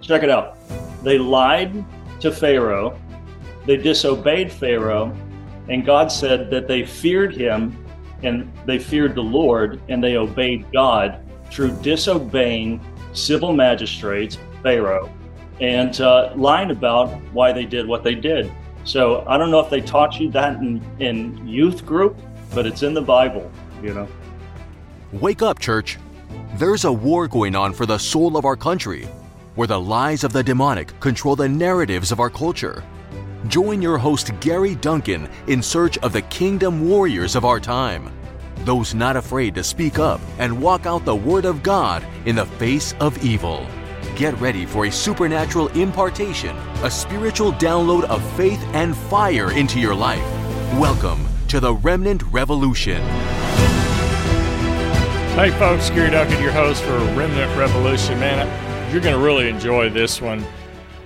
check it out. They lied to Pharaoh, they disobeyed Pharaoh, and God said that they feared him and they feared the Lord and they obeyed God through disobeying civil magistrates, Pharaoh, and uh, lying about why they did what they did. So I don't know if they taught you that in, in youth group, but it's in the Bible, you know. Wake up, church. There's a war going on for the soul of our country, where the lies of the demonic control the narratives of our culture. Join your host, Gary Duncan, in search of the kingdom warriors of our time. Those not afraid to speak up and walk out the Word of God in the face of evil. Get ready for a supernatural impartation, a spiritual download of faith and fire into your life. Welcome to the Remnant Revolution. Hey, folks, Gary Duncan, your host for Remnant Revolution. Man, you're going to really enjoy this one.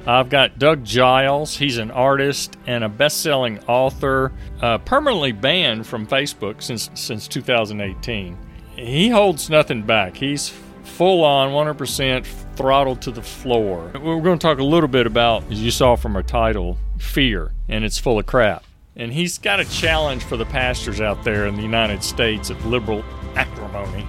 I've got Doug Giles. He's an artist and a best-selling author, uh, permanently banned from Facebook since since 2018. He holds nothing back. He's full on 100% throttled to the floor. We're going to talk a little bit about, as you saw from our title, fear, and it's full of crap. And he's got a challenge for the pastors out there in the United States of liberal acrimony.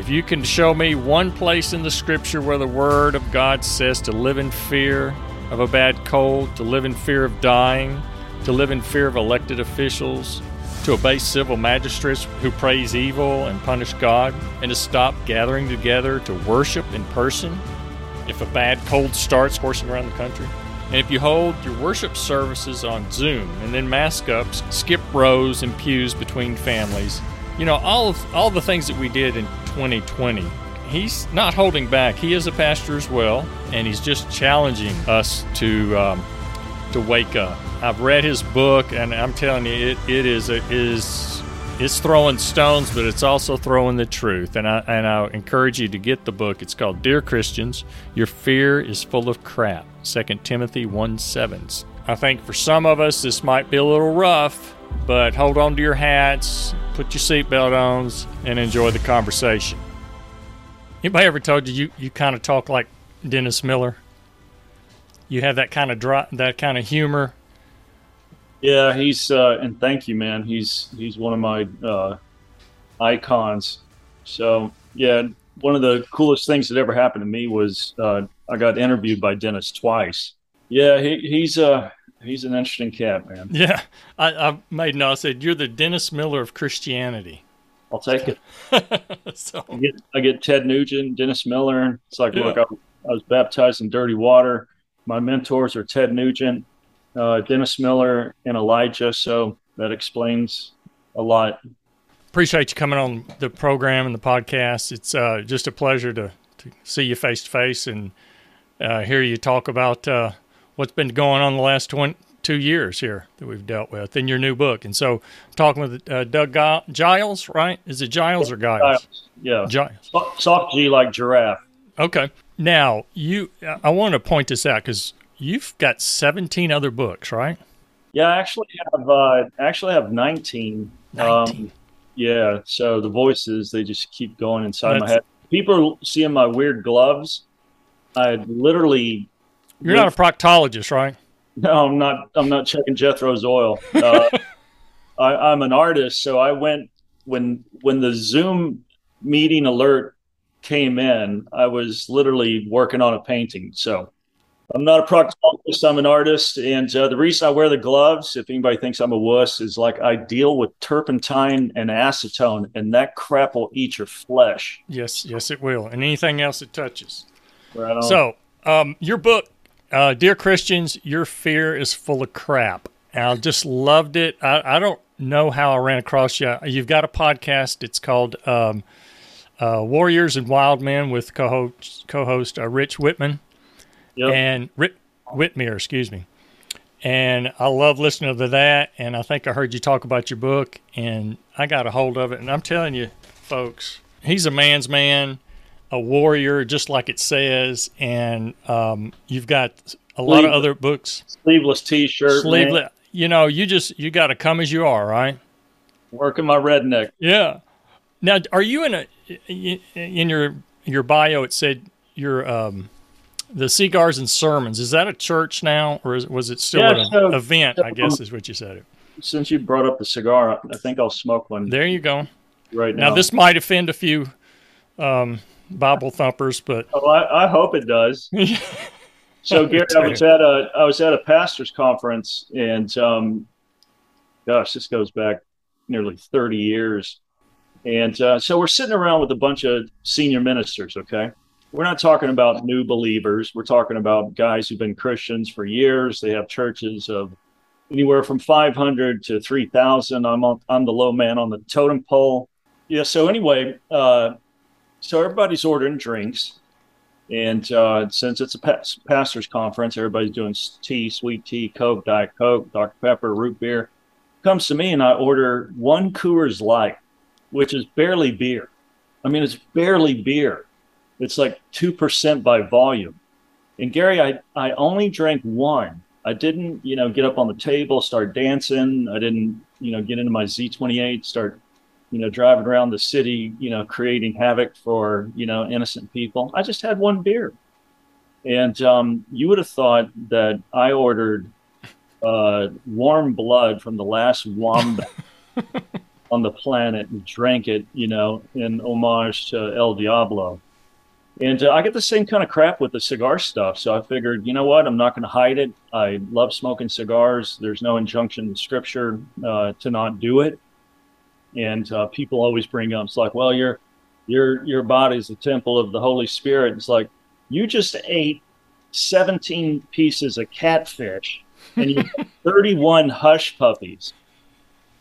If you can show me one place in the scripture where the word of God says to live in fear of a bad cold, to live in fear of dying, to live in fear of elected officials, to obey civil magistrates who praise evil and punish God, and to stop gathering together to worship in person if a bad cold starts coursing around the country. And if you hold your worship services on Zoom and then mask ups, skip rows and pews between families, you know, all of all the things that we did in 2020. He's not holding back. He is a pastor as well, and he's just challenging us to um, to wake up. I've read his book, and I'm telling you, it, it is a, is it's throwing stones, but it's also throwing the truth. And I and I encourage you to get the book. It's called Dear Christians, Your Fear is Full of Crap. 2 Timothy 1 7. I think for some of us this might be a little rough, but hold on to your hats, put your seatbelt on, and enjoy the conversation. Anybody ever told you you, you kind of talk like Dennis Miller? You have that kind of dry, that kind of humor. Yeah, he's uh, and thank you, man. He's he's one of my uh, icons. So yeah, one of the coolest things that ever happened to me was uh, I got interviewed by Dennis twice. Yeah, he, he's uh he's an interesting cat, man. Yeah, I, I made no. I said you're the Dennis Miller of Christianity. I'll take it. so I get, I get Ted Nugent, Dennis Miller. It's like, yeah. look, I, I, was baptized in dirty water. My mentors are Ted Nugent, uh, Dennis Miller, and Elijah. So that explains a lot. Appreciate you coming on the program and the podcast. It's uh, just a pleasure to, to see you face to face and uh, hear you talk about uh, what's been going on the last 20, two years here that we've dealt with in your new book. And so, talking with uh, Doug Giles, right? Is it Giles or Giles? Giles. Yeah, Giles. Soft G like giraffe. Okay. Now you, I want to point this out because you've got 17 other books, right? Yeah, I actually have. Uh, actually have 19. 19. Um, yeah. So the voices they just keep going inside That's, my head. People seeing my weird gloves. I literally. You're not a proctologist, right? No, I'm not. I'm not checking Jethro's oil. Uh, I, am an artist, so I went when when the Zoom meeting alert came in. I was literally working on a painting. So I'm not a proctologist. I'm an artist, and uh, the reason I wear the gloves, if anybody thinks I'm a wuss, is like I deal with turpentine and acetone, and that crap will eat your flesh. Yes, yes, it will, and anything else it touches. Right so, um, your book uh, dear Christians, your fear is full of crap. I just loved it. I, I, don't know how I ran across you. You've got a podcast. It's called um, uh, Warriors and Wild Men with co-host, co-host uh, Rich Whitman yep. and Rick Whitmere, excuse me. And I love listening to that. And I think I heard you talk about your book, and I got a hold of it. And I'm telling you, folks, he's a man's man a warrior, just like it says, and um, you've got a lot of other books. Sleeveless T-shirt. Sleeveless. Man. You know, you just you got to come as you are, right? Working my redneck. Yeah. Now, are you in a in your your bio? It said you're um, The Cigars and Sermons. Is that a church now, or is, was it still yeah, an so, event? I guess is what you said. Since you brought up the cigar, I think I'll smoke one. There you go. Right now, now this might offend a few um, Bible thumpers, but oh, I, I hope it does. so, Gary, I was at a I was at a pastors conference, and um, gosh, this goes back nearly thirty years, and uh, so we're sitting around with a bunch of senior ministers. Okay, we're not talking about new believers. We're talking about guys who've been Christians for years. They have churches of anywhere from 500 to 3,000. I'm on, I'm the low man on the totem pole. Yeah. So anyway, uh, so everybody's ordering drinks, and uh, since it's a pastors conference, everybody's doing tea, sweet tea, Coke, Diet Coke, Dr Pepper, root beer. Comes to me, and I order one Coors Light, which is barely beer. I mean, it's barely beer it's like 2% by volume. And Gary, I, I only drank one. I didn't, you know, get up on the table, start dancing. I didn't, you know, get into my Z28, start, you know, driving around the city, you know, creating havoc for, you know, innocent people. I just had one beer. And um, you would have thought that I ordered uh, warm blood from the last wombat on the planet and drank it, you know, in homage to El Diablo. And uh, I get the same kind of crap with the cigar stuff. So I figured, you know what? I'm not going to hide it. I love smoking cigars. There's no injunction in scripture uh, to not do it. And uh, people always bring up, it's like, well, your your your body's the temple of the Holy Spirit. It's like you just ate 17 pieces of catfish and you 31 hush puppies.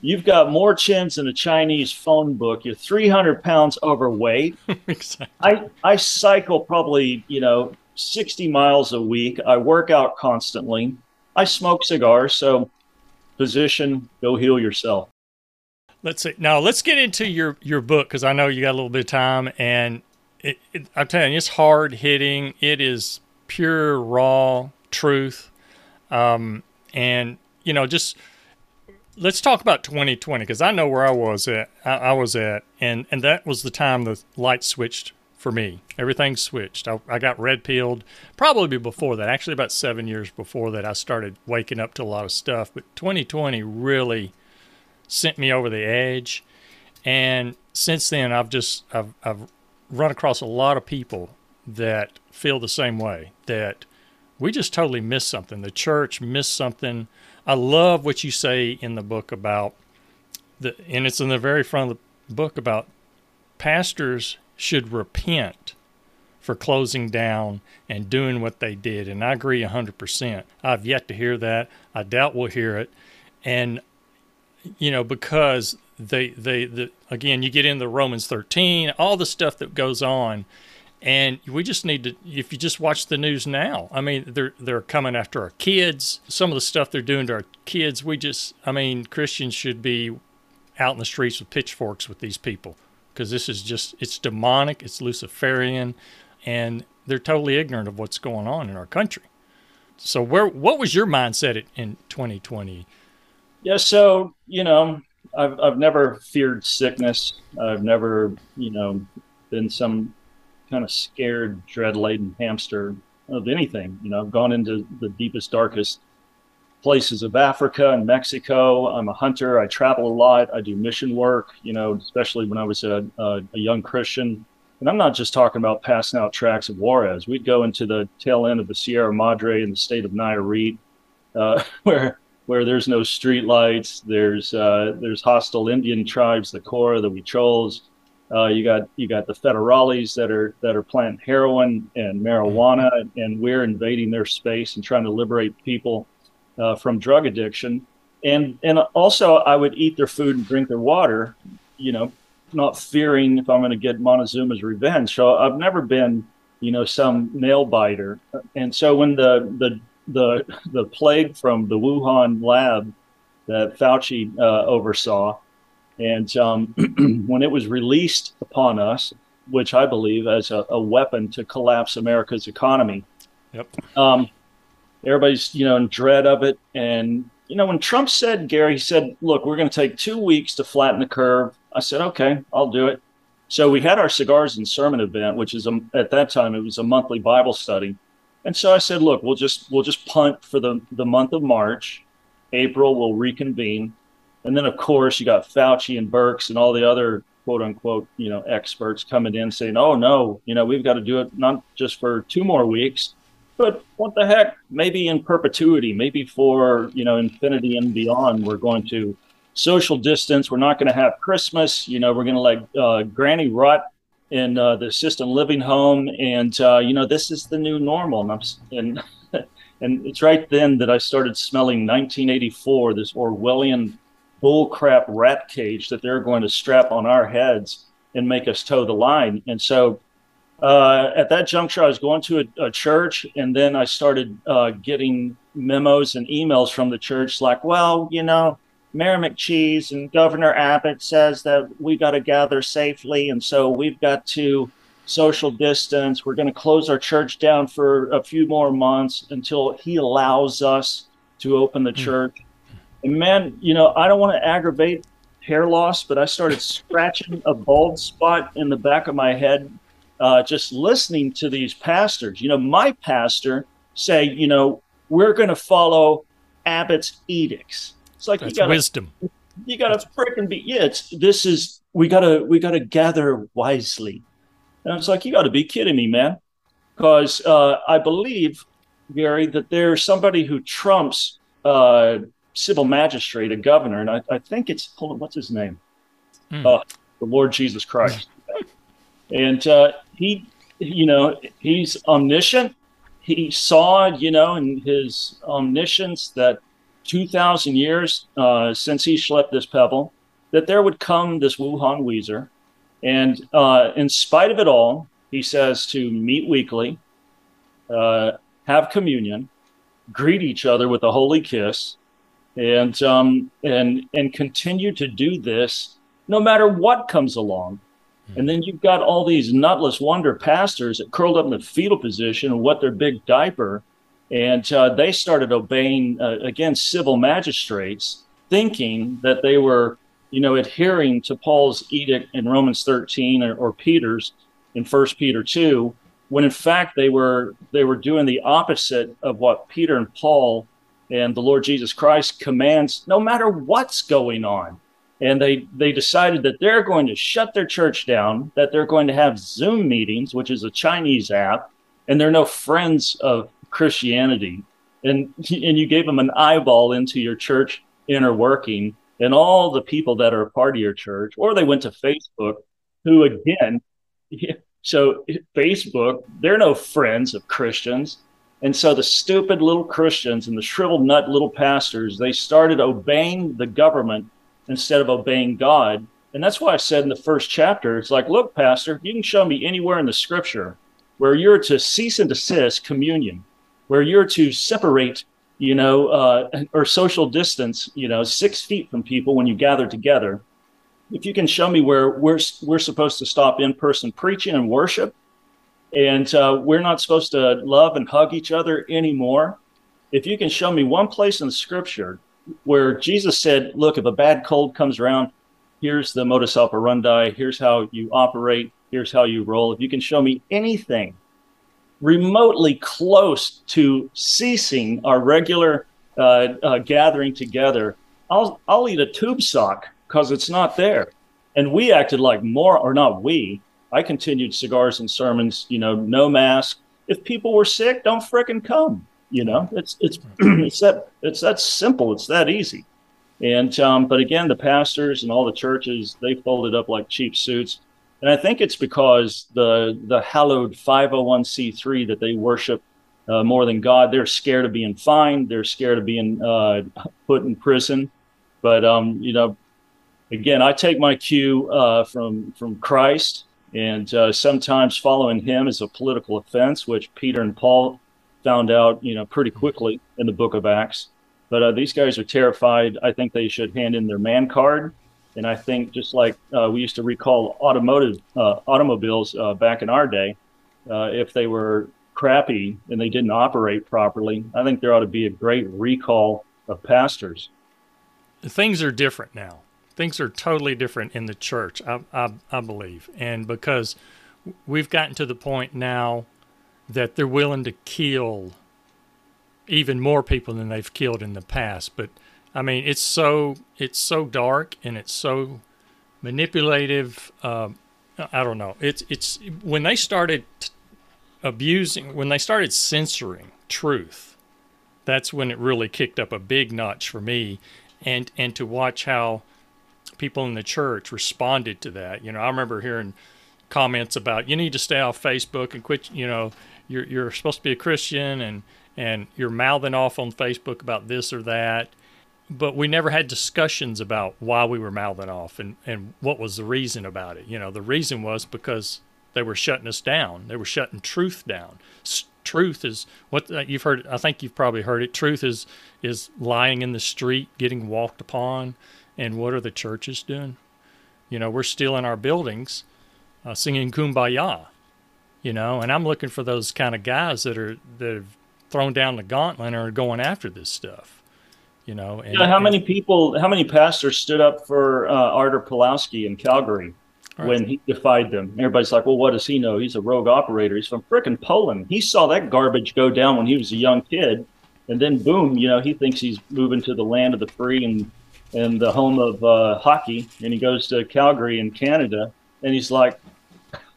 You've got more chins than a Chinese phone book. You're 300 pounds overweight. exactly. I, I cycle probably, you know, 60 miles a week. I work out constantly. I smoke cigars. So, position, go heal yourself. Let's see. Now, let's get into your, your book because I know you got a little bit of time. And it, it, I'm telling you, it's hard hitting. It is pure, raw truth. Um, and, you know, just let's talk about 2020 because I know where I was at. I, I, was at, and and that was the time the light switched for me. Everything switched. I, I got red pilled probably before that. Actually, about seven years before that, I started waking up to a lot of stuff. But 2020 really sent me over the edge, and since then, I've just I've I've run across a lot of people that feel the same way that we just totally missed something. The church missed something I love what you say in the book about the, and it's in the very front of the book about pastors should repent for closing down and doing what they did. And I agree 100%. I've yet to hear that. I doubt we'll hear it. And, you know, because they, they, the, again, you get into Romans 13, all the stuff that goes on and we just need to if you just watch the news now i mean they're they're coming after our kids. Some of the stuff they're doing to our kids we just i mean christians should be out in the streets with pitchforks with these people because this is just it's demonic it's luciferian and they're totally ignorant of what's going on in our country. So where what was your mindset in 2020 yeah so you know i've, I've never feared sickness i've never you know been some kind of scared, dread laden hamster of anything. You know, I've gone into the deepest, darkest places of Africa and Mexico. I'm a hunter. I travel a lot. I do mission work, you know, especially when I was a, a, a young Christian. And I'm not just talking about passing out tracts of Juarez. We'd go into the tail end of the Sierra Madre in the state of Nayarit, uh, where where there's no street lights. There's uh, there's hostile Indian tribes, the Cora, the Huichols, uh, you got you got the federales that are that are planting heroin and marijuana, and we're invading their space and trying to liberate people uh, from drug addiction. And and also, I would eat their food and drink their water, you know, not fearing if I'm going to get Montezuma's revenge. So I've never been, you know, some nail biter. And so when the the the the plague from the Wuhan lab that Fauci uh, oversaw and um, when it was released upon us, which I believe as a, a weapon to collapse America's economy, yep. Um, everybody's you know in dread of it. And you know when Trump said, Gary he said, "Look, we're going to take two weeks to flatten the curve." I said, "Okay, I'll do it." So we had our cigars and sermon event, which is a, at that time it was a monthly Bible study, And so I said, look, we'll just we'll just punt for the the month of March. April we'll reconvene, and then of course you got Fauci and Birx and all the other quote unquote you know experts coming in saying, oh no, you know we've got to do it not just for two more weeks, but what the heck, maybe in perpetuity, maybe for you know infinity and beyond. We're going to social distance. We're not going to have Christmas. You know, we're going to let uh, Granny rot in uh, the assisted living home, and uh, you know, this is the new normal. And I'm and and it's right then that I started smelling 1984, this Orwellian bullcrap rat cage that they're going to strap on our heads and make us toe the line. And so. Uh, at that juncture, I was going to a, a church, and then I started uh, getting memos and emails from the church, like, "Well, you know, Mayor McCheese and Governor Abbott says that we got to gather safely, and so we've got to social distance. We're going to close our church down for a few more months until he allows us to open the mm. church. And man, you know, I don't want to aggravate hair loss, but I started scratching a bald spot in the back of my head uh, just listening to these pastors. You know, my pastor say, you know, we're going to follow Abbott's edicts. It's like That's you got wisdom. You got to freaking be. Yeah, it's this is we gotta we gotta gather wisely. And it's like you got to be kidding me, man. Because uh, I believe, Gary, that there's somebody who trumps uh, civil magistrate, a governor, and I, I, think it's hold on, what's his name? Mm. Uh, the Lord Jesus Christ. and uh, he, you know, he's omniscient. He saw, you know, in his omniscience that 2,000 years uh, since he schlepped this pebble, that there would come this Wuhan Weezer. And uh, in spite of it all, he says to meet weekly, uh, have communion, greet each other with a holy kiss, and, um, and, and continue to do this no matter what comes along. And then you've got all these nutless wonder pastors that curled up in the fetal position and wet their big diaper and uh, they started obeying, uh, again, civil magistrates, thinking that they were, you know, adhering to Paul's edict in Romans 13 or, or Peter's in First Peter 2, when in fact they were they were doing the opposite of what Peter and Paul and the Lord Jesus Christ commands, no matter what's going on. And they they decided that they're going to shut their church down, that they're going to have Zoom meetings, which is a Chinese app, and they're no friends of Christianity, and and you gave them an eyeball into your church inner working, and all the people that are a part of your church, or they went to Facebook, who again, so Facebook, they're no friends of Christians. And so the stupid little Christians and the shriveled nut little pastors, they started obeying the government instead of obeying God. And that's why I said in the first chapter, it's like, look, Pastor, you can show me anywhere in the scripture where you're to cease and desist communion where you're to separate, you know, uh, or social distance, you know, six feet from people when you gather together. If you can show me where we're we're supposed to stop in person preaching and worship, and uh, we're not supposed to love and hug each other anymore. If you can show me one place in the scripture where Jesus said, "Look, if a bad cold comes around, here's the modus operandi. Here's how you operate. Here's how you roll." If you can show me anything remotely close to ceasing our regular uh, uh, gathering together, I'll I'll eat a tube sock because it's not there. And we acted like more, or not we. I continued cigars and sermons. You know, no mask. If people were sick, don't fricking come. You know, it's it's it's that it's that simple. It's that easy. And um, but again, the pastors and all the churches they folded up like cheap suits. And I think it's because the the hallowed 501c3 that they worship uh, more than God, they're scared of being fined. They're scared of being uh, put in prison. But um, you know, again, I take my cue uh, from from Christ, and uh, sometimes following Him is a political offense, which Peter and Paul found out, you know, pretty quickly in the Book of Acts. But uh, these guys are terrified. I think they should hand in their man card and I think just like uh, we used to recall automotive uh, automobiles uh, back in our day, uh, if they were crappy and they didn't operate properly, I think there ought to be a great recall of pastors. Things are different now. Things are totally different in the church, I, I, I believe, and because we've gotten to the point now that they're willing to kill even more people than they've killed in the past. But I mean, it's so it's so dark and it's so manipulative. Uh, I don't know. It's it's when they started abusing, when they started censoring truth, that's when it really kicked up a big notch for me, and and to watch how people in the church responded to that. You know, I remember hearing comments about you need to stay off Facebook and quit. You know, you're you're supposed to be a Christian and and you're mouthing off on Facebook about this or that. But we never had discussions about why we were mouthing off and, and what was the reason about it. You know, the reason was because they were shutting us down. They were shutting truth down. S- truth is what uh, you've heard. I think you've probably heard it. Truth is is lying in the street, getting walked upon. And what are the churches doing? You know, we're still in our buildings, uh, singing "Kumbaya." You know, and I'm looking for those kind of guys that are that have thrown down the gauntlet and are going after this stuff. You know, and, yeah, how many people, how many pastors stood up for uh, Artur Pawlowski in Calgary right. when he defied them? Everybody's like, well, what does he know? He's a rogue operator. He's from frickin' Poland. He saw that garbage go down when he was a young kid. And then, boom, you know, he thinks he's moving to the land of the free and, and the home of uh, hockey. And he goes to Calgary in Canada. And he's like,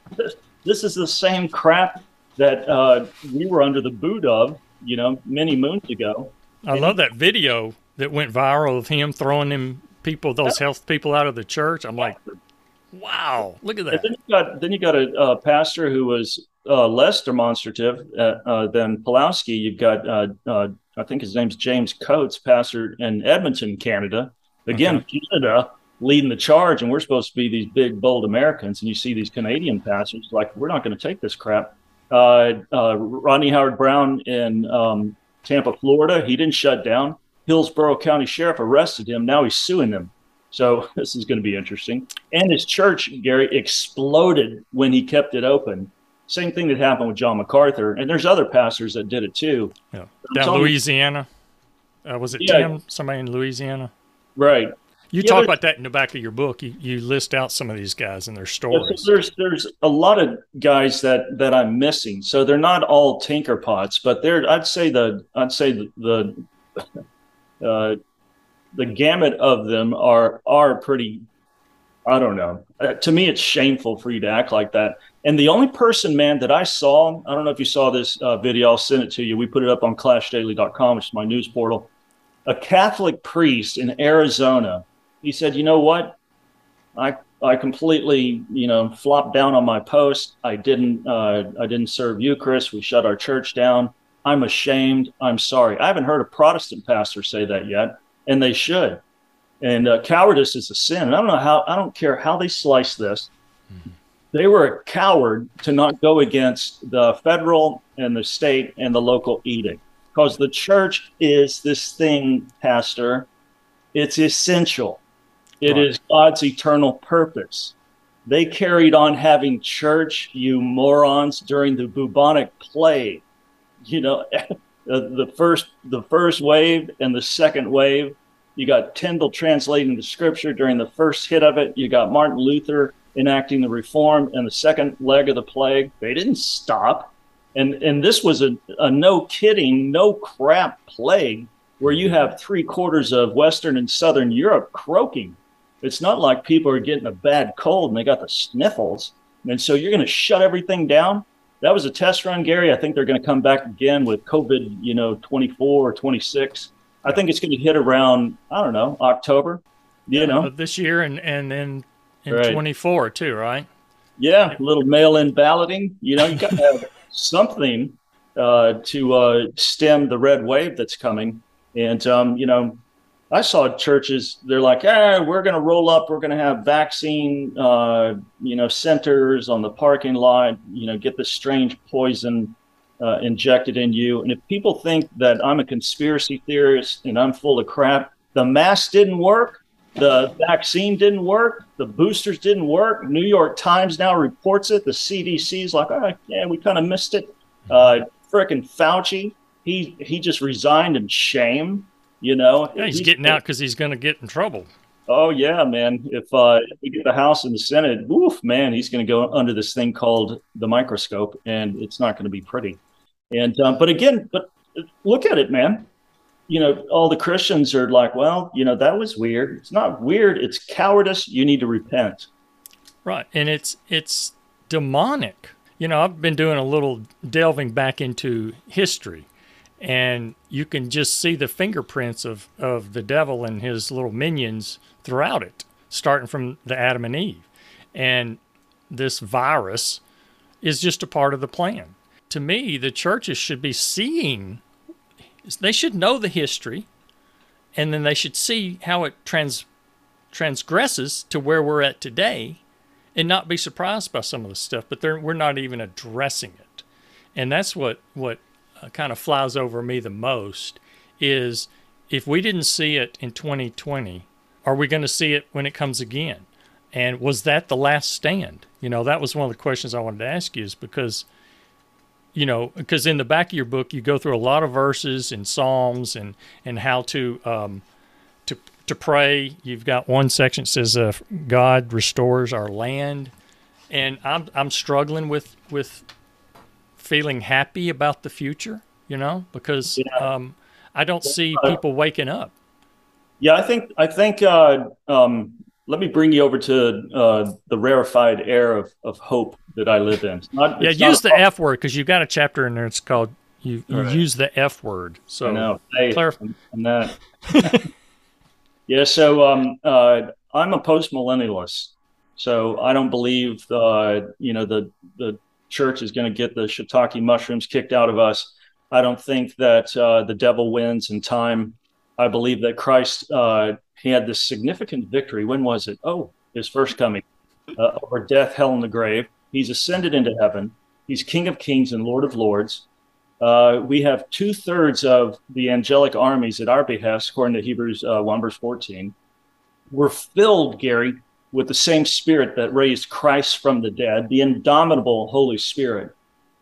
this is the same crap that uh, we were under the boot of, you know, many moons ago. I love that video that went viral of him throwing them people, those health people, out of the church. I'm like, wow, look at that. And then you got then you got a, pastor who was uh, less demonstrative uh, uh, than Pawlowski. You've got uh, uh, I think his name's James Coates, pastor in Edmonton, Canada. Again, okay. Canada leading the charge, and we're supposed to be these big, bold Americans. And you see these Canadian pastors like, we're not going to take this crap. Uh, Rodney Howard-Browne in um, Tampa, Florida, he didn't shut down. Hillsborough County Sheriff arrested him. Now he's suing them. So this is going to be interesting. And his church, Gary, exploded when he kept it open. Same thing that happened with John MacArthur. And there's other pastors that did it too. Yeah. Down Louisiana. Uh, was it yeah. Tim? Somebody in Louisiana? Right. You yeah, talk about that in the back of your book. You, you list out some of these guys and their stories. There's there's a lot of guys that that I'm missing. So they're not all tinker pots, but they're I'd say the I'd say the, the uh, the gamut of them are are pretty. I don't know. Uh, to me, it's shameful for you to act like that. And the only person, man, that I saw, I don't know if you saw this uh, video. I'll send it to you. We put it up on ClashDaily.com, which is my news portal. A Catholic priest in Arizona. He said, "You know what? I I completely, you know, flopped down on my post. I didn't uh, I didn't serve Eucharist. We shut our church down. I'm ashamed. I'm sorry. I haven't heard a Protestant pastor say that yet, and they should. And uh, cowardice is a sin. And I don't know how, I don't care how they slice this. Mm-hmm. They were a coward to not go against the federal and the state and the local edict because the church is this thing, Pastor. It's essential. It right. is God's eternal purpose. They carried on having church, you morons, during the bubonic plague you know, the first the first wave and the second wave. You got Tyndale translating the scripture during the first hit of it. You got Martin Luther enacting the reform and the second leg of the plague. They didn't stop. And and this was a, a no kidding, no crap plague where you have three quarters of Western and Southern Europe croaking. It's not like people are getting a bad cold and they got the sniffles. And so you're going to shut everything down that was a test run, Gary. I think they're going to come back again with COVID, you know, 24 or 26. I think it's going to hit around, I don't know, October, you know, this year and, and then in right. 24 too, right? Yeah. A little mail in balloting, you know, you got to have something uh, to uh, stem the red wave that's coming. And, um, you know, I saw churches. They're like, "Yeah, we're going to roll up. We're going to have vaccine, uh, you know, centers on the parking lot. You know, get this strange poison uh, injected in you." And if people think that I'm a conspiracy theorist and I'm full of crap, the mask didn't work, the vaccine didn't work, the boosters didn't work. New York Times now reports it. The CDC's like, "Oh, yeah, we kind of missed it." Uh, Frickin' Fauci, he he just resigned in shame you know, yeah, he's, getting out because he's going to get in trouble. Oh yeah, man. If uh, if we get the House and the Senate, woof, man, he's going to go under this thing called the microscope, and it's not going to be pretty. And um, but again, but look at it, man. You know, all the Christians are like, well, you know, that was weird. It's not weird. It's cowardice. You need to repent. Right, and it's it's demonic. You know, I've been doing a little delving back into history, and you can just see the fingerprints of of the devil and his little minions throughout it, starting from the Adam and Eve, and this virus is just a part of the plan. To me, the churches should be seeing. They should know the history, and then they should see how it trans transgresses to where we're at today and not be surprised by some of the stuff, but we're not even addressing it. And that's what, what kind of flies over me the most is if we didn't see it in 2020, are we going to see it when it comes again? And was that the last stand? You know, that was one of the questions I wanted to ask you is because, you know, because in the back of your book, you go through a lot of verses and Psalms and, and how to, um, to to pray. You've got one section that says uh, God restores our land, and I'm I'm struggling with with feeling happy about the future. You know, because yeah. um, I don't see people waking up. Yeah, I think I think. Uh, um, let me bring you over to uh, the rarefied air of, of hope that I live in. Not, yeah, use the F word because you've got a chapter in there. It's called you, you right. use the F word. So I know. Hey, clarify. I'm that. Yeah, so um, uh, I'm a post millennialist, so I don't believe uh, you know the the church is going to get the shiitake mushrooms kicked out of us. I don't think that uh, the devil wins in time. I believe that Christ uh, had this significant victory. When was it? Oh, his first coming uh, death, hell, and the grave. He's ascended into heaven. He's King of Kings and Lord of Lords. Uh, we have two thirds of the angelic armies at our behest, according to Hebrews uh, 1, verse 14. We're filled, Gary, with the same spirit that raised Christ from the dead, the indomitable Holy Spirit.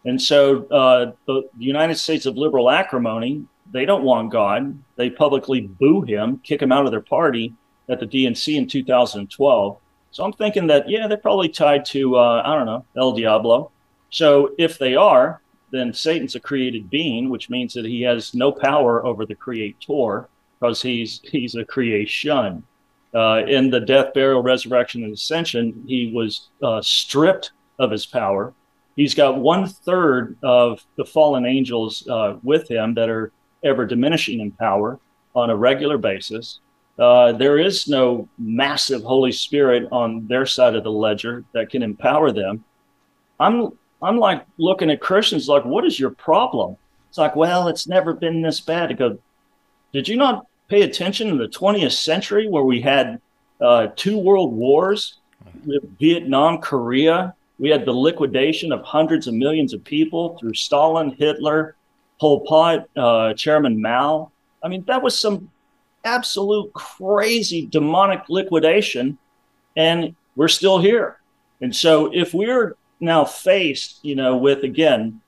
And so uh, the, United States of liberal acrimony, they don't want God. They publicly boo him, kick him out of their party at the DNC in 2012. So I'm thinking that, yeah, they're probably tied to, uh, I don't know, El Diablo. So if they are, then Satan's a created being, which means that he has no power over the creator because he's he's a creation. Uh, in the death, burial, resurrection, and ascension, he was uh, stripped of his power. He's got one third of the fallen angels uh, with him that are ever diminishing in power on a regular basis. Uh, there is no massive Holy Spirit on their side of the ledger that can empower them. I'm I'm like looking at Christians like, what is your problem? It's like, well, it's never been this bad. I go, did you not pay attention in the 20th century where we had uh, two world wars, Vietnam, Korea? We had the liquidation of hundreds of millions of people through Stalin, Hitler, Pol Pot, uh, Chairman Mao. I mean, that was some absolute crazy demonic liquidation, and we're still here. And so, if we're now faced, you know, with again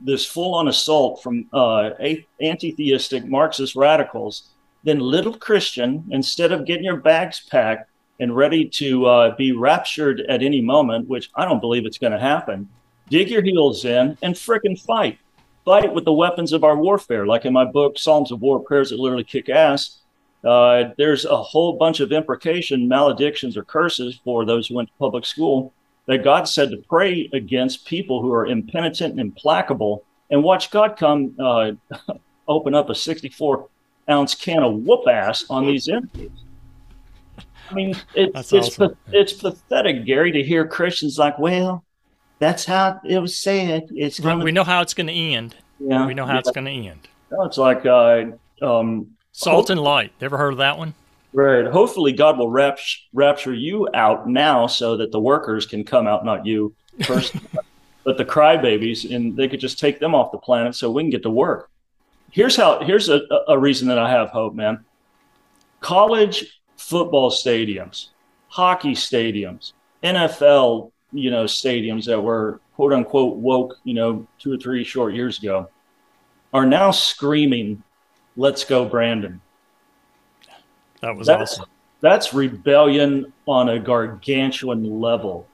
this full-on assault from uh, anti-theistic Marxist radicals, then little Christian, instead of getting your bags packed and ready to uh, be raptured at any moment, which I don't believe it's going to happen, dig your heels in and fricking fight. Fight with the weapons of our warfare, like in my book, Psalms of War, Prayers That Literally Kick Ass. Uh, there's a whole bunch of imprecation, maledictions, or curses for those who went to public school that God said to pray against people who are impenitent and implacable and watch God come uh, open up a 64 ounce can of whoop ass on these enemies. I mean, it, it's awesome. it's pathetic, Gary, to hear Christians like, well, that's how it was said. It's gonna, we know how it's going to end. Yeah, we know how yeah. it's going to end. it's like uh, um, salt and light. Ever heard of that one? Right. Hopefully, God will rapture you out now so that the workers can come out, not you first, but the crybabies, and they could just take them off the planet so we can get to work. Here's how. Here's a, a reason that I have hope, man. College football stadiums, hockey stadiums, NFL, you know, stadiums that were quote unquote woke, you know, two or three short years ago, are now screaming, "Let's go, Brandon." That was that's, awesome. that's rebellion on a gargantuan level.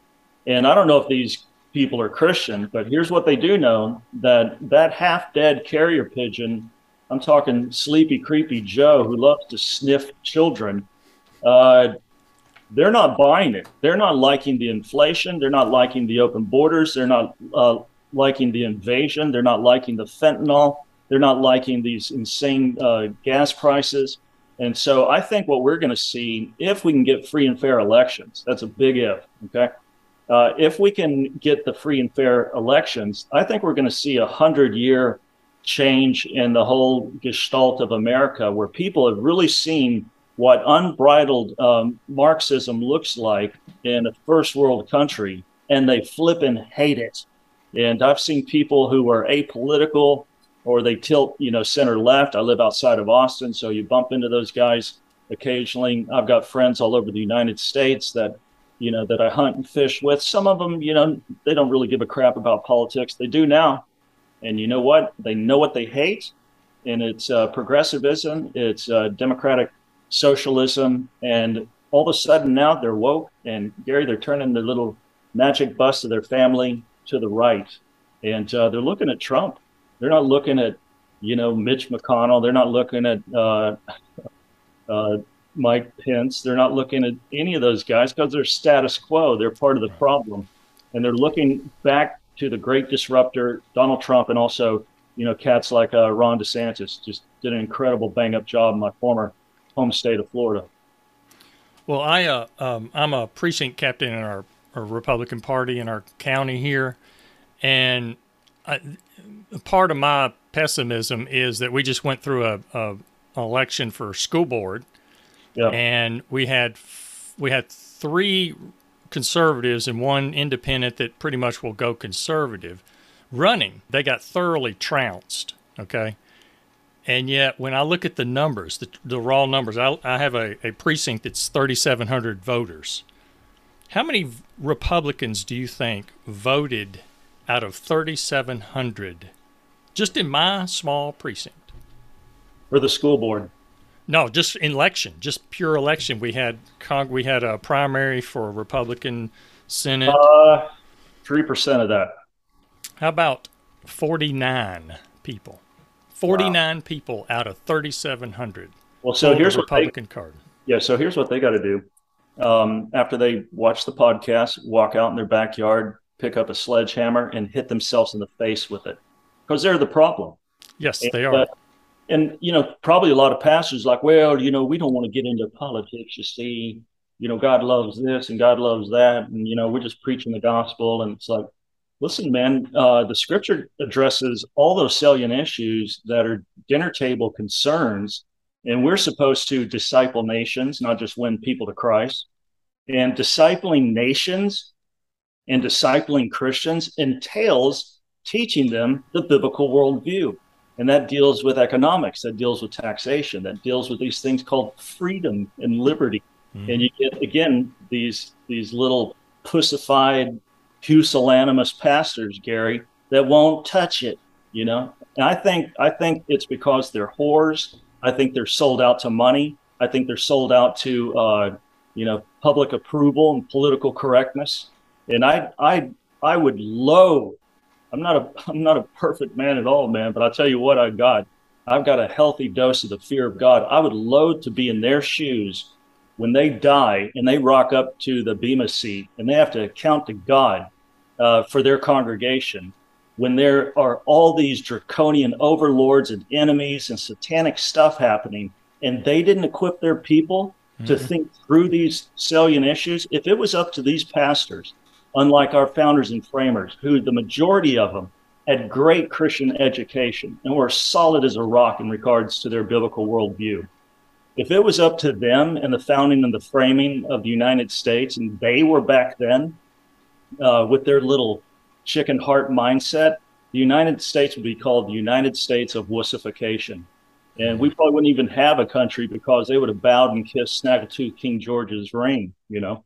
And I don't know if these people are Christian, but here's what they do know that that half dead carrier pigeon, I'm talking sleepy, creepy Joe who loves to sniff children, uh, they're not buying it. They're not liking the inflation. They're not liking the open borders. They're not uh, liking the invasion. They're not liking the fentanyl. They're not liking these insane uh, gas prices. And so I think what we're going to see, if we can get free and fair elections, that's a big if, okay? Uh, if we can get the free and fair elections, I think we're going to see a hundred year change in the whole gestalt of America, where people have really seen what unbridled um, Marxism looks like in a first world country, and they flip and hate it. And I've seen people who are apolitical or they tilt, you know, center left. I live outside of Austin, so you bump into those guys occasionally. I've got friends all over the United States that, you know, that I hunt and fish with. Some of them, you know, they don't really give a crap about politics. They do now. And you know what? They know what they hate. And it's uh, progressivism, it's uh, democratic socialism. And all of a sudden now they're woke. And Gary, they're turning their little magic bus of their family to the right. And uh, they're looking at Trump they're not looking at, you know, Mitch McConnell. They're not looking at uh, uh, Mike Pence. They're not looking at any of those guys because they're status quo. They're part of the problem, and they're looking back to the great disruptor, Donald Trump, and also, you know, cats like uh, Ron DeSantis just did an incredible bang up job in my former home state of Florida. Well, I uh, um, I'm a precinct captain in our, our Republican Party in our county here, and I, part of my pessimism is that we just went through a, a election for school board, yep. and we had we had three conservatives and one independent that pretty much will go conservative running. They got thoroughly trounced. Okay. And yet, when I look at the numbers, the, the raw numbers, I, I have a, a precinct that's 3,700 voters. How many Republicans do you think voted out of 3,700 just in my small precinct. For the school board? No, just election, just pure election. We had we had a primary for a Republican Senate. Uh, three percent of that. How about forty nine people? Forty nine wow. people out of thirty seven hundred. Well, so here's what Republican they, card. Yeah, so here's what they got to do. Um, after they watch the podcast, walk out in their backyard, pick up a sledgehammer, and hit themselves in the face with it because they're the problem. Yes, and, they are. Uh, and you know, probably a lot of pastors like, well, you know, we don't want to get into politics. You see, you know, God loves this and God loves that, and you know, we're just preaching the gospel. And it's like, listen, man, uh, the Scripture addresses all those salient issues that are dinner table concerns, and we're supposed to disciple nations, not just win people to Christ. And discipling nations and discipling Christians entails teaching them the biblical worldview. And that deals with economics, that deals with taxation, that deals with these things called freedom and liberty. Mm-hmm. And you get again these these little pussified, pusillanimous pastors, Gary, that won't touch it. You know, and I think I think it's because they're whores. I think they're sold out to money. I think they're sold out to uh, you know public approval and political correctness. And I I I would loathe I'm not a I'm not a perfect man at all, man. But I'll tell you what I got. I've got a healthy dose of the fear of God. I would loathe to be in their shoes when they die and they rock up to the bema seat and they have to account to God uh, for their congregation. When there are all these draconian overlords and enemies and satanic stuff happening, and they didn't equip their people mm-hmm. to think through these salient issues, if it was up to these pastors unlike our founders and framers, who the majority of them had great Christian education and were solid as a rock in regards to their biblical worldview. If it was up to them and the founding and the framing of the United States, and they were back then uh, with their little chicken heart mindset, the United States would be called the United States of wussification. And we probably wouldn't even have a country because they would have bowed and kissed Snaggletooth King George's ring, you know.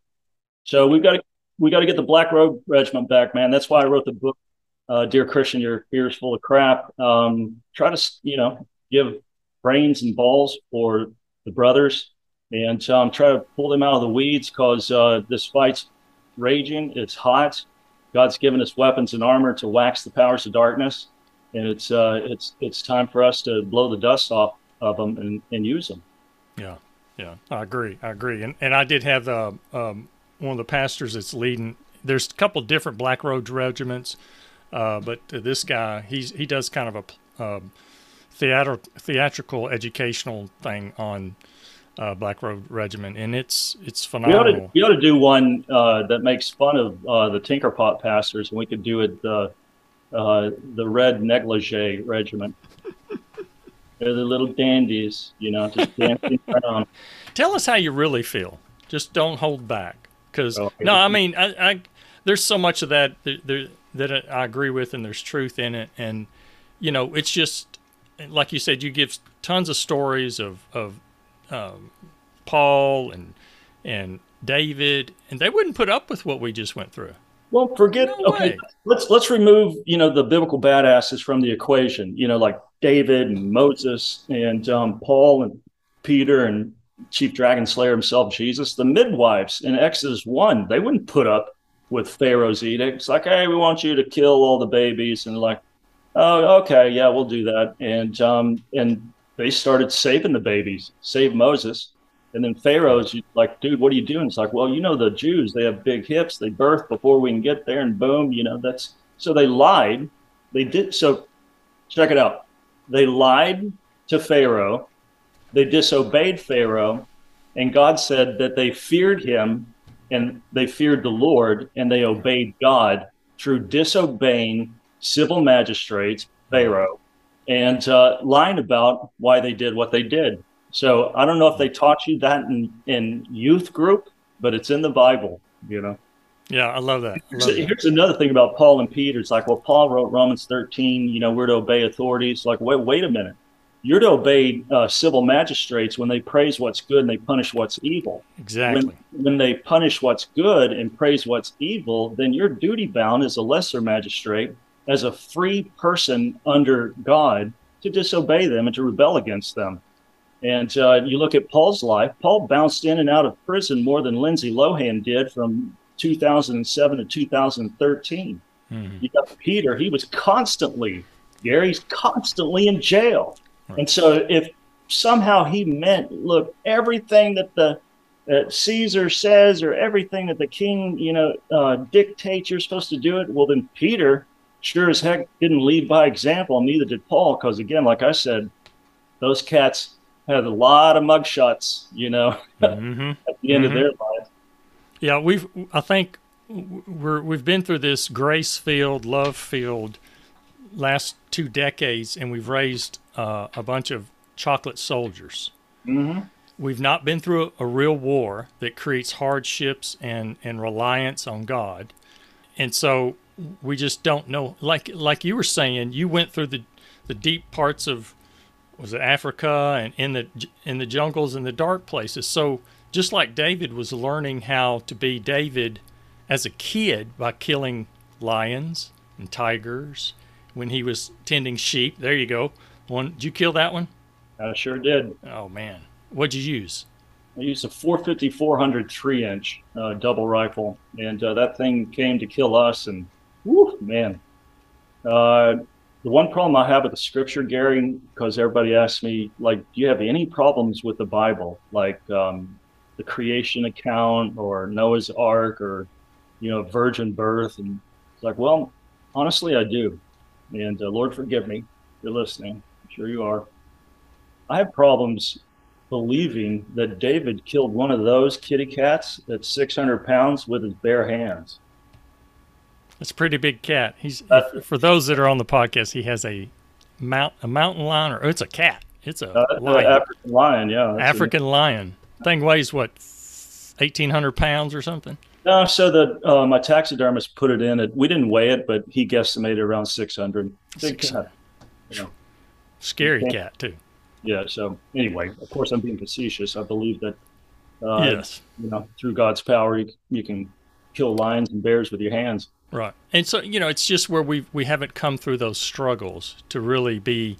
So we've got to we got to get the Black Robe Regiment back, man. That's why I wrote the book, uh, Dear Christian, Your Fear's Full of Crap. Um, try to, you know, give brains and balls for the brothers and um, try to pull them out of the weeds because uh, this fight's raging. It's hot. God's given us weapons and armor to wax the powers of darkness, and it's uh, it's it's time for us to blow the dust off of them and, and use them. Yeah, yeah, I agree. I agree. And and I did have uh, um, one of the pastors that's leading. There's a couple different Black Robe regiments, uh, but this guy he's he does kind of a um, theater, theatrical educational thing on uh, Black Robe Regiment, and it's it's phenomenal. We ought to, we ought to do one uh, that makes fun of uh, the Tinkerpot pastors, and we could do it the uh, the Red Negligee Regiment. They're the little dandies, you know, just dancing around. Tell us how you really feel. Just don't hold back, because oh, no, I mean, I, I, there's so much of that there, that I agree with, and there's truth in it, and you know, it's just like you said, you give tons of stories of of um, Paul and and David, and they wouldn't put up with what we just went through. Well, forget. No okay, way. let's let's remove you know the biblical badasses from the equation. You know, like David and Moses and um, Paul and Peter and Chief Dragon Slayer himself, Jesus. The midwives in Exodus one, they wouldn't put up with Pharaoh's edicts. Like, hey, we want you to kill all the babies, and like, oh, okay, yeah, we'll do that. And um, and they started saving the babies, save Moses. And then Pharaoh's like, dude, what are you doing? It's like, well, you know, the Jews, they have big hips. They birth before we can get there, and boom, you know, that's so they lied. They did so. Check it out. They lied to Pharaoh. They disobeyed Pharaoh, and God said that they feared him and they feared the Lord and they obeyed God through disobeying civil magistrates, Pharaoh, and uh, lying about why they did what they did. So I don't know if they taught you that in, in youth group, but it's in the Bible, you know. Yeah, I love that. I love here's, that. here's, another thing about Paul and Peter. It's like, well, Paul wrote Romans 13, you know, we're to obey authorities. Like, wait, wait a minute. You're to obey uh, civil magistrates when they praise what's good and they punish what's evil. Exactly. When, when they punish what's good and praise what's evil, then you're duty bound as a lesser magistrate as a free person under God to disobey them and to rebel against them. And uh, you look at Paul's life, Paul bounced in and out of prison more than Lindsay Lohan did from 2007 to 2013. Mm-hmm. You got Peter, he was constantly, Gary's constantly in jail. Right. And so if somehow he meant, look, everything that the that Caesar says or everything that the king, you know, uh, dictates you're supposed to do it, well, then Peter sure as heck didn't lead by example, and neither did Paul, because again, like I said, those cats had a lot of mugshots, you know, mm-hmm. at the end mm-hmm. of their life. Yeah, we've I think we're we've been through this grace field, love field last two decades, and we've raised uh, a bunch of chocolate soldiers. Mm-hmm. We've not been through a, a real war that creates hardships and, and reliance on God. And so we just don't know. Like like you were saying, you went through the the deep parts of was it Africa and in the in the jungles and the dark places. So just like David was learning how to be David as a kid by killing lions and tigers when he was tending sheep. There you go. One, did you kill that one? I sure did. Oh man, what'd you use? I used a 450 400 three inch uh, double rifle, and uh, that thing came to kill us and Woo, man. Uh, the one problem I have with the scripture, Gary, because everybody asks me, like, do you have any problems with the Bible, like um, the creation account or Noah's Ark or, you know, virgin birth? And it's like, well, honestly, I do. And uh, Lord, forgive me. You're listening. I'm sure you are. I have problems believing that David killed one of those kitty cats that's 600 pounds with his bare hands. It's a pretty big cat. He's uh, for those that are on the podcast. He has a mount a mountain lion, or it's a cat. It's a uh, lion. African lion, yeah. African a, lion. Thing weighs what, eighteen hundred pounds or something. No, so the uh, my taxidermist put it in. It we didn't weigh it, but he guesstimated around six hundred. Big cat. You know. Scary okay. cat too. Yeah. So anyway, of course, I'm being facetious. I believe that. Uh, yes. You know, through God's power, you, you can kill lions and bears with your hands. Right. And so, you know, it's just where we we haven't come through those struggles to really be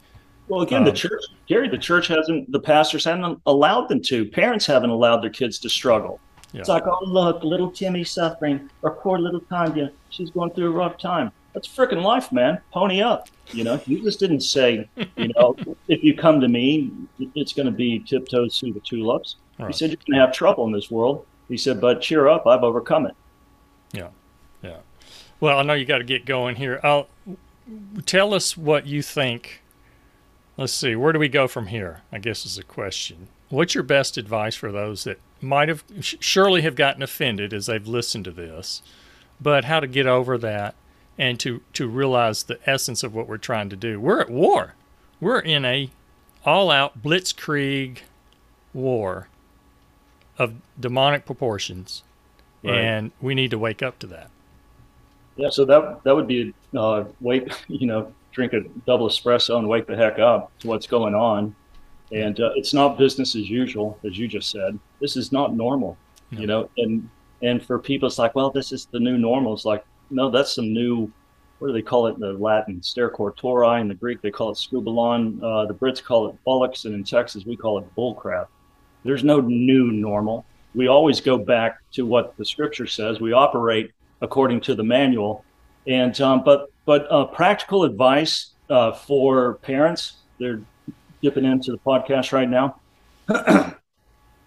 Well, again, um, the church, Gary, the church hasn't, the pastors haven't allowed them to. Parents haven't allowed their kids to struggle. Yeah. It's like, oh, look, little Timmy's suffering, or poor little Tanya, she's going through a rough time. That's freaking life, man. Pony up. You know, you just didn't say, you know, if you come to me, it's going to be tiptoes through the tulips. Right. He said, you're going to have trouble in this world. He said, but cheer up, I've overcome it. Yeah. Yeah. Well, I know you got to get going here. I'll tell us what you think. Let's see, where do we go from here? I guess is a question. What's your best advice for those that might have surely have gotten offended as they've listened to this, but how to get over that and to to realize the essence of what we're trying to do. We're at war. We're in a all-out blitzkrieg war of demonic proportions, right. and we need to wake up to that. Yeah, so that that would be uh, wake, you know, drink a double espresso and wake the heck up to what's going on. And uh, it's not business as usual, as you just said. This is not normal, no. you know. And and for people, it's like, well, this is the new normal. It's like, no, that's some new. What do they call it in the Latin? Stercortori. In the Greek, they call it scubalon. Uh, the Brits call it bollocks, and in Texas, we call it bullcrap. There's no new normal. We always go back to what the Scripture says. We operate according to the manual. And um, but but uh, practical advice uh, for parents. They're dipping into the podcast right now.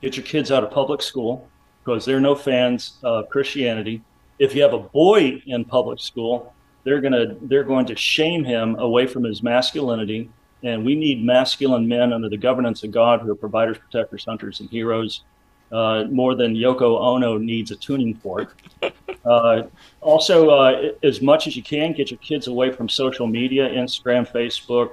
Get your kids out of public school because they're no fans of Christianity. If you have a boy in public school, they're gonna they're going to shame him away from his masculinity. And we need masculine men under the governance of God who are providers, protectors, hunters, and heroes uh, more than Yoko Ono needs a tuning fork. Uh, also, uh, as much as you can, get your kids away from social media, Instagram, Facebook,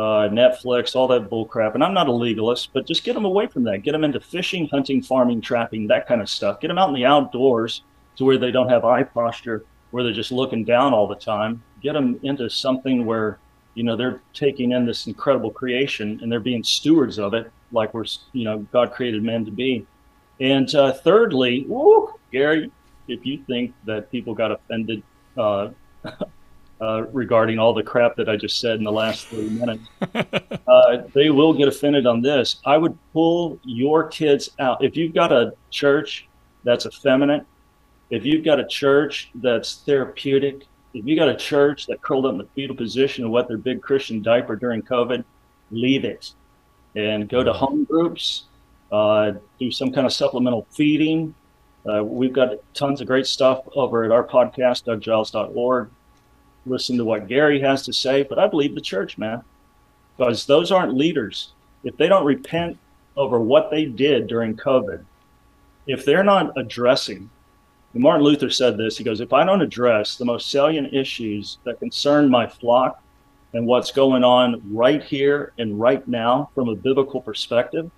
uh, Netflix, all that bullcrap. And I'm not a legalist, but just get them away from that. Get them into fishing, hunting, farming, trapping, that kind of stuff. Get them out in the outdoors to where they don't have eye posture, where they're just looking down all the time. Get them into something where you know they're taking in this incredible creation and they're being stewards of it, like we're you know God created men to be and uh, thirdly, woo, Gary, if you think that people got offended uh, uh, regarding all the crap that I just said in the last 30 minutes, uh, they will get offended on this. I would pull your kids out. If you've got a church that's effeminate, if you've got a church that's therapeutic, if you got a church that curled up in the fetal position and wet their big Christian diaper during COVID, leave it and go to home groups uh, do some kind of supplemental feeding. Uh, we've got tons of great stuff over at our podcast, douggiles.org. Listen to what Gary has to say, but I believe the church, man, because those aren't leaders. If they don't repent over what they did during COVID, if they're not addressing, Martin Luther said this, he goes, if I don't address the most salient issues that concern my flock and what's going on right here and right now from a biblical perspective,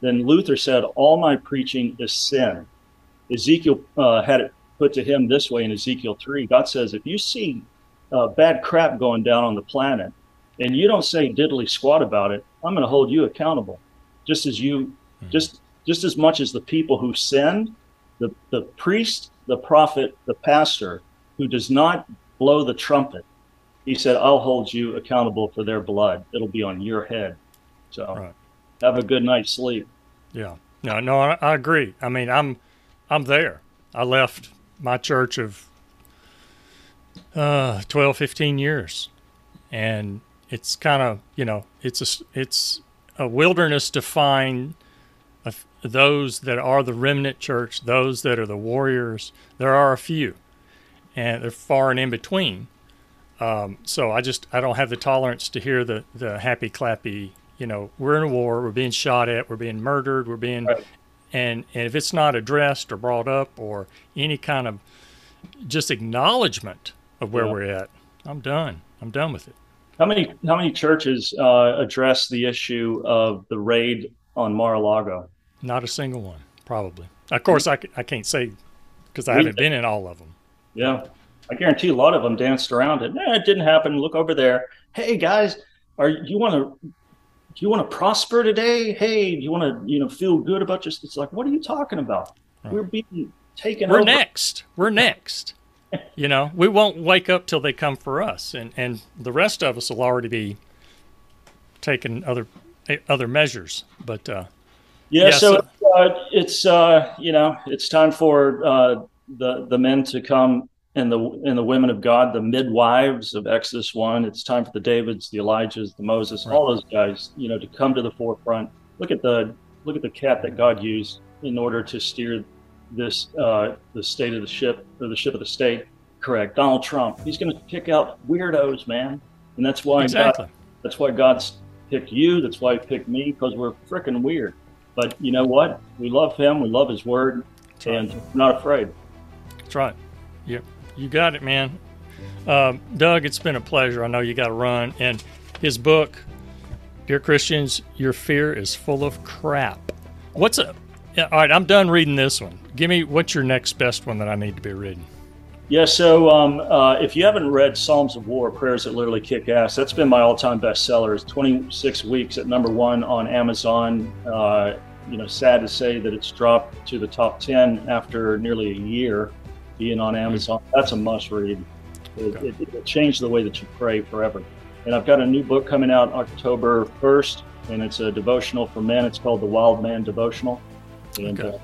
then Luther said, All my preaching is sin. Ezekiel uh, had it put to him this way in Ezekiel 3 God says, If you see uh, bad crap going down on the planet and you don't say diddly squat about it, I'm going to hold you accountable. Just as you, mm-hmm. just just as much as the people who sinned, the, the priest, the prophet, the pastor who does not blow the trumpet, he said, I'll hold you accountable for their blood. It'll be on your head. So right have a good night's sleep. Yeah. No, no, I, I agree. I mean, I'm, I'm there. I left my church of uh, 12, 15 years, and it's kind of you know it's a it's a wilderness to find those that are the remnant church, those that are the warriors. There are a few, and they're far and in between. Um, so I just I don't have the tolerance to hear the the happy clappy you know, we're in a war, we're being shot at, we're being murdered, we're being, right. and, and if it's not addressed or brought up or any kind of just acknowledgement of where yeah. we're at, I'm done. I'm done with it. How many how many churches uh, address the issue of the raid on Mar-a-Lago? Not a single one, probably. Of course, I, I can't say because I haven't been in all of them. Yeah, I guarantee a lot of them danced around it. Eh, it didn't happen. Look over there. Hey guys, are you want to do you want to prosper today? Hey, do you want to, you know, feel good about just? It's like, what are you talking about? Right. We're being taken. We're over. next. We're next. You know, we won't wake up till they come for us, and and the rest of us will already be taking other other measures. But uh, yeah, Yeah, so, so- uh, it's uh, you know it's time for uh, the the men to come and the and the women of God, the midwives of Exodus one. It's time for the Davids, the Elijahs, the Moses, all those guys, you know, to come to the forefront. Look at the look at the cat that God used in order to steer this uh, the state of the ship or the ship of the state. Correct, Donald Trump. He's going to pick out weirdos, man, and that's why exactly. God, that's why God's picked you. That's why He picked me because we're freaking weird. But you know what? We love Him. We love His Word, right. and we're not afraid. That's right. Yep. You got it, man. Um, Doug, it's been a pleasure. I know you got to run. And his book, Dear Christians, Your Fear is Full of Crap. What's a. Yeah, all right, I'm done reading this one. Give me what's your next best one that I need to be reading? Yeah, so um, uh, if you haven't read Psalms of War, Prayers That Literally Kick Ass, that's been my all-time bestseller. It's 26 weeks at number one on Amazon. Uh, you know, sad to say that it's dropped to the top 10 after nearly a year being on Amazon. That's a must-read. It, it, it changed the way that you pray forever. And I've got a new book coming out October 1st, and it's a devotional for men. It's called the Wild Man Devotional. And Okay. uh,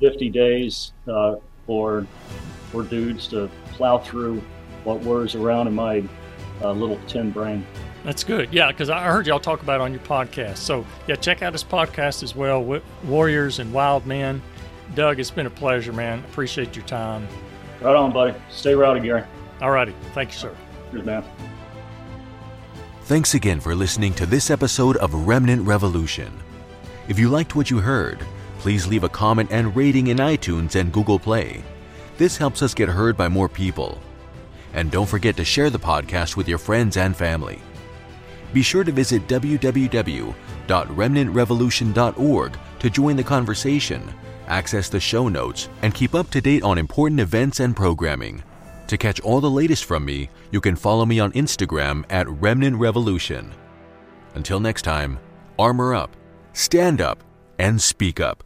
50 days uh, for for dudes to plow through what whirs around in my uh, little tin brain. That's good. Yeah, because I heard y'all talk about it on your podcast. So, yeah, check out his podcast as well, Warriors and Wild Men. Doug, it's been a pleasure, man. Appreciate your time. Right on, buddy. Stay rowdy, Gary. All righty. Thank you, sir. Cheers, man. Thanks again for listening to this episode of Remnant Revolution. If you liked what you heard, please leave a comment and rating in iTunes and Google Play. This helps us get heard by more people. And don't forget to share the podcast with your friends and family. Be sure to visit www.remnantrevolution.org to join the conversation, access the show notes, and keep up to date on important events and programming. To catch all the latest from me, you can follow me on Instagram at Remnant Revolution. Until next time, armor up, stand up, and speak up.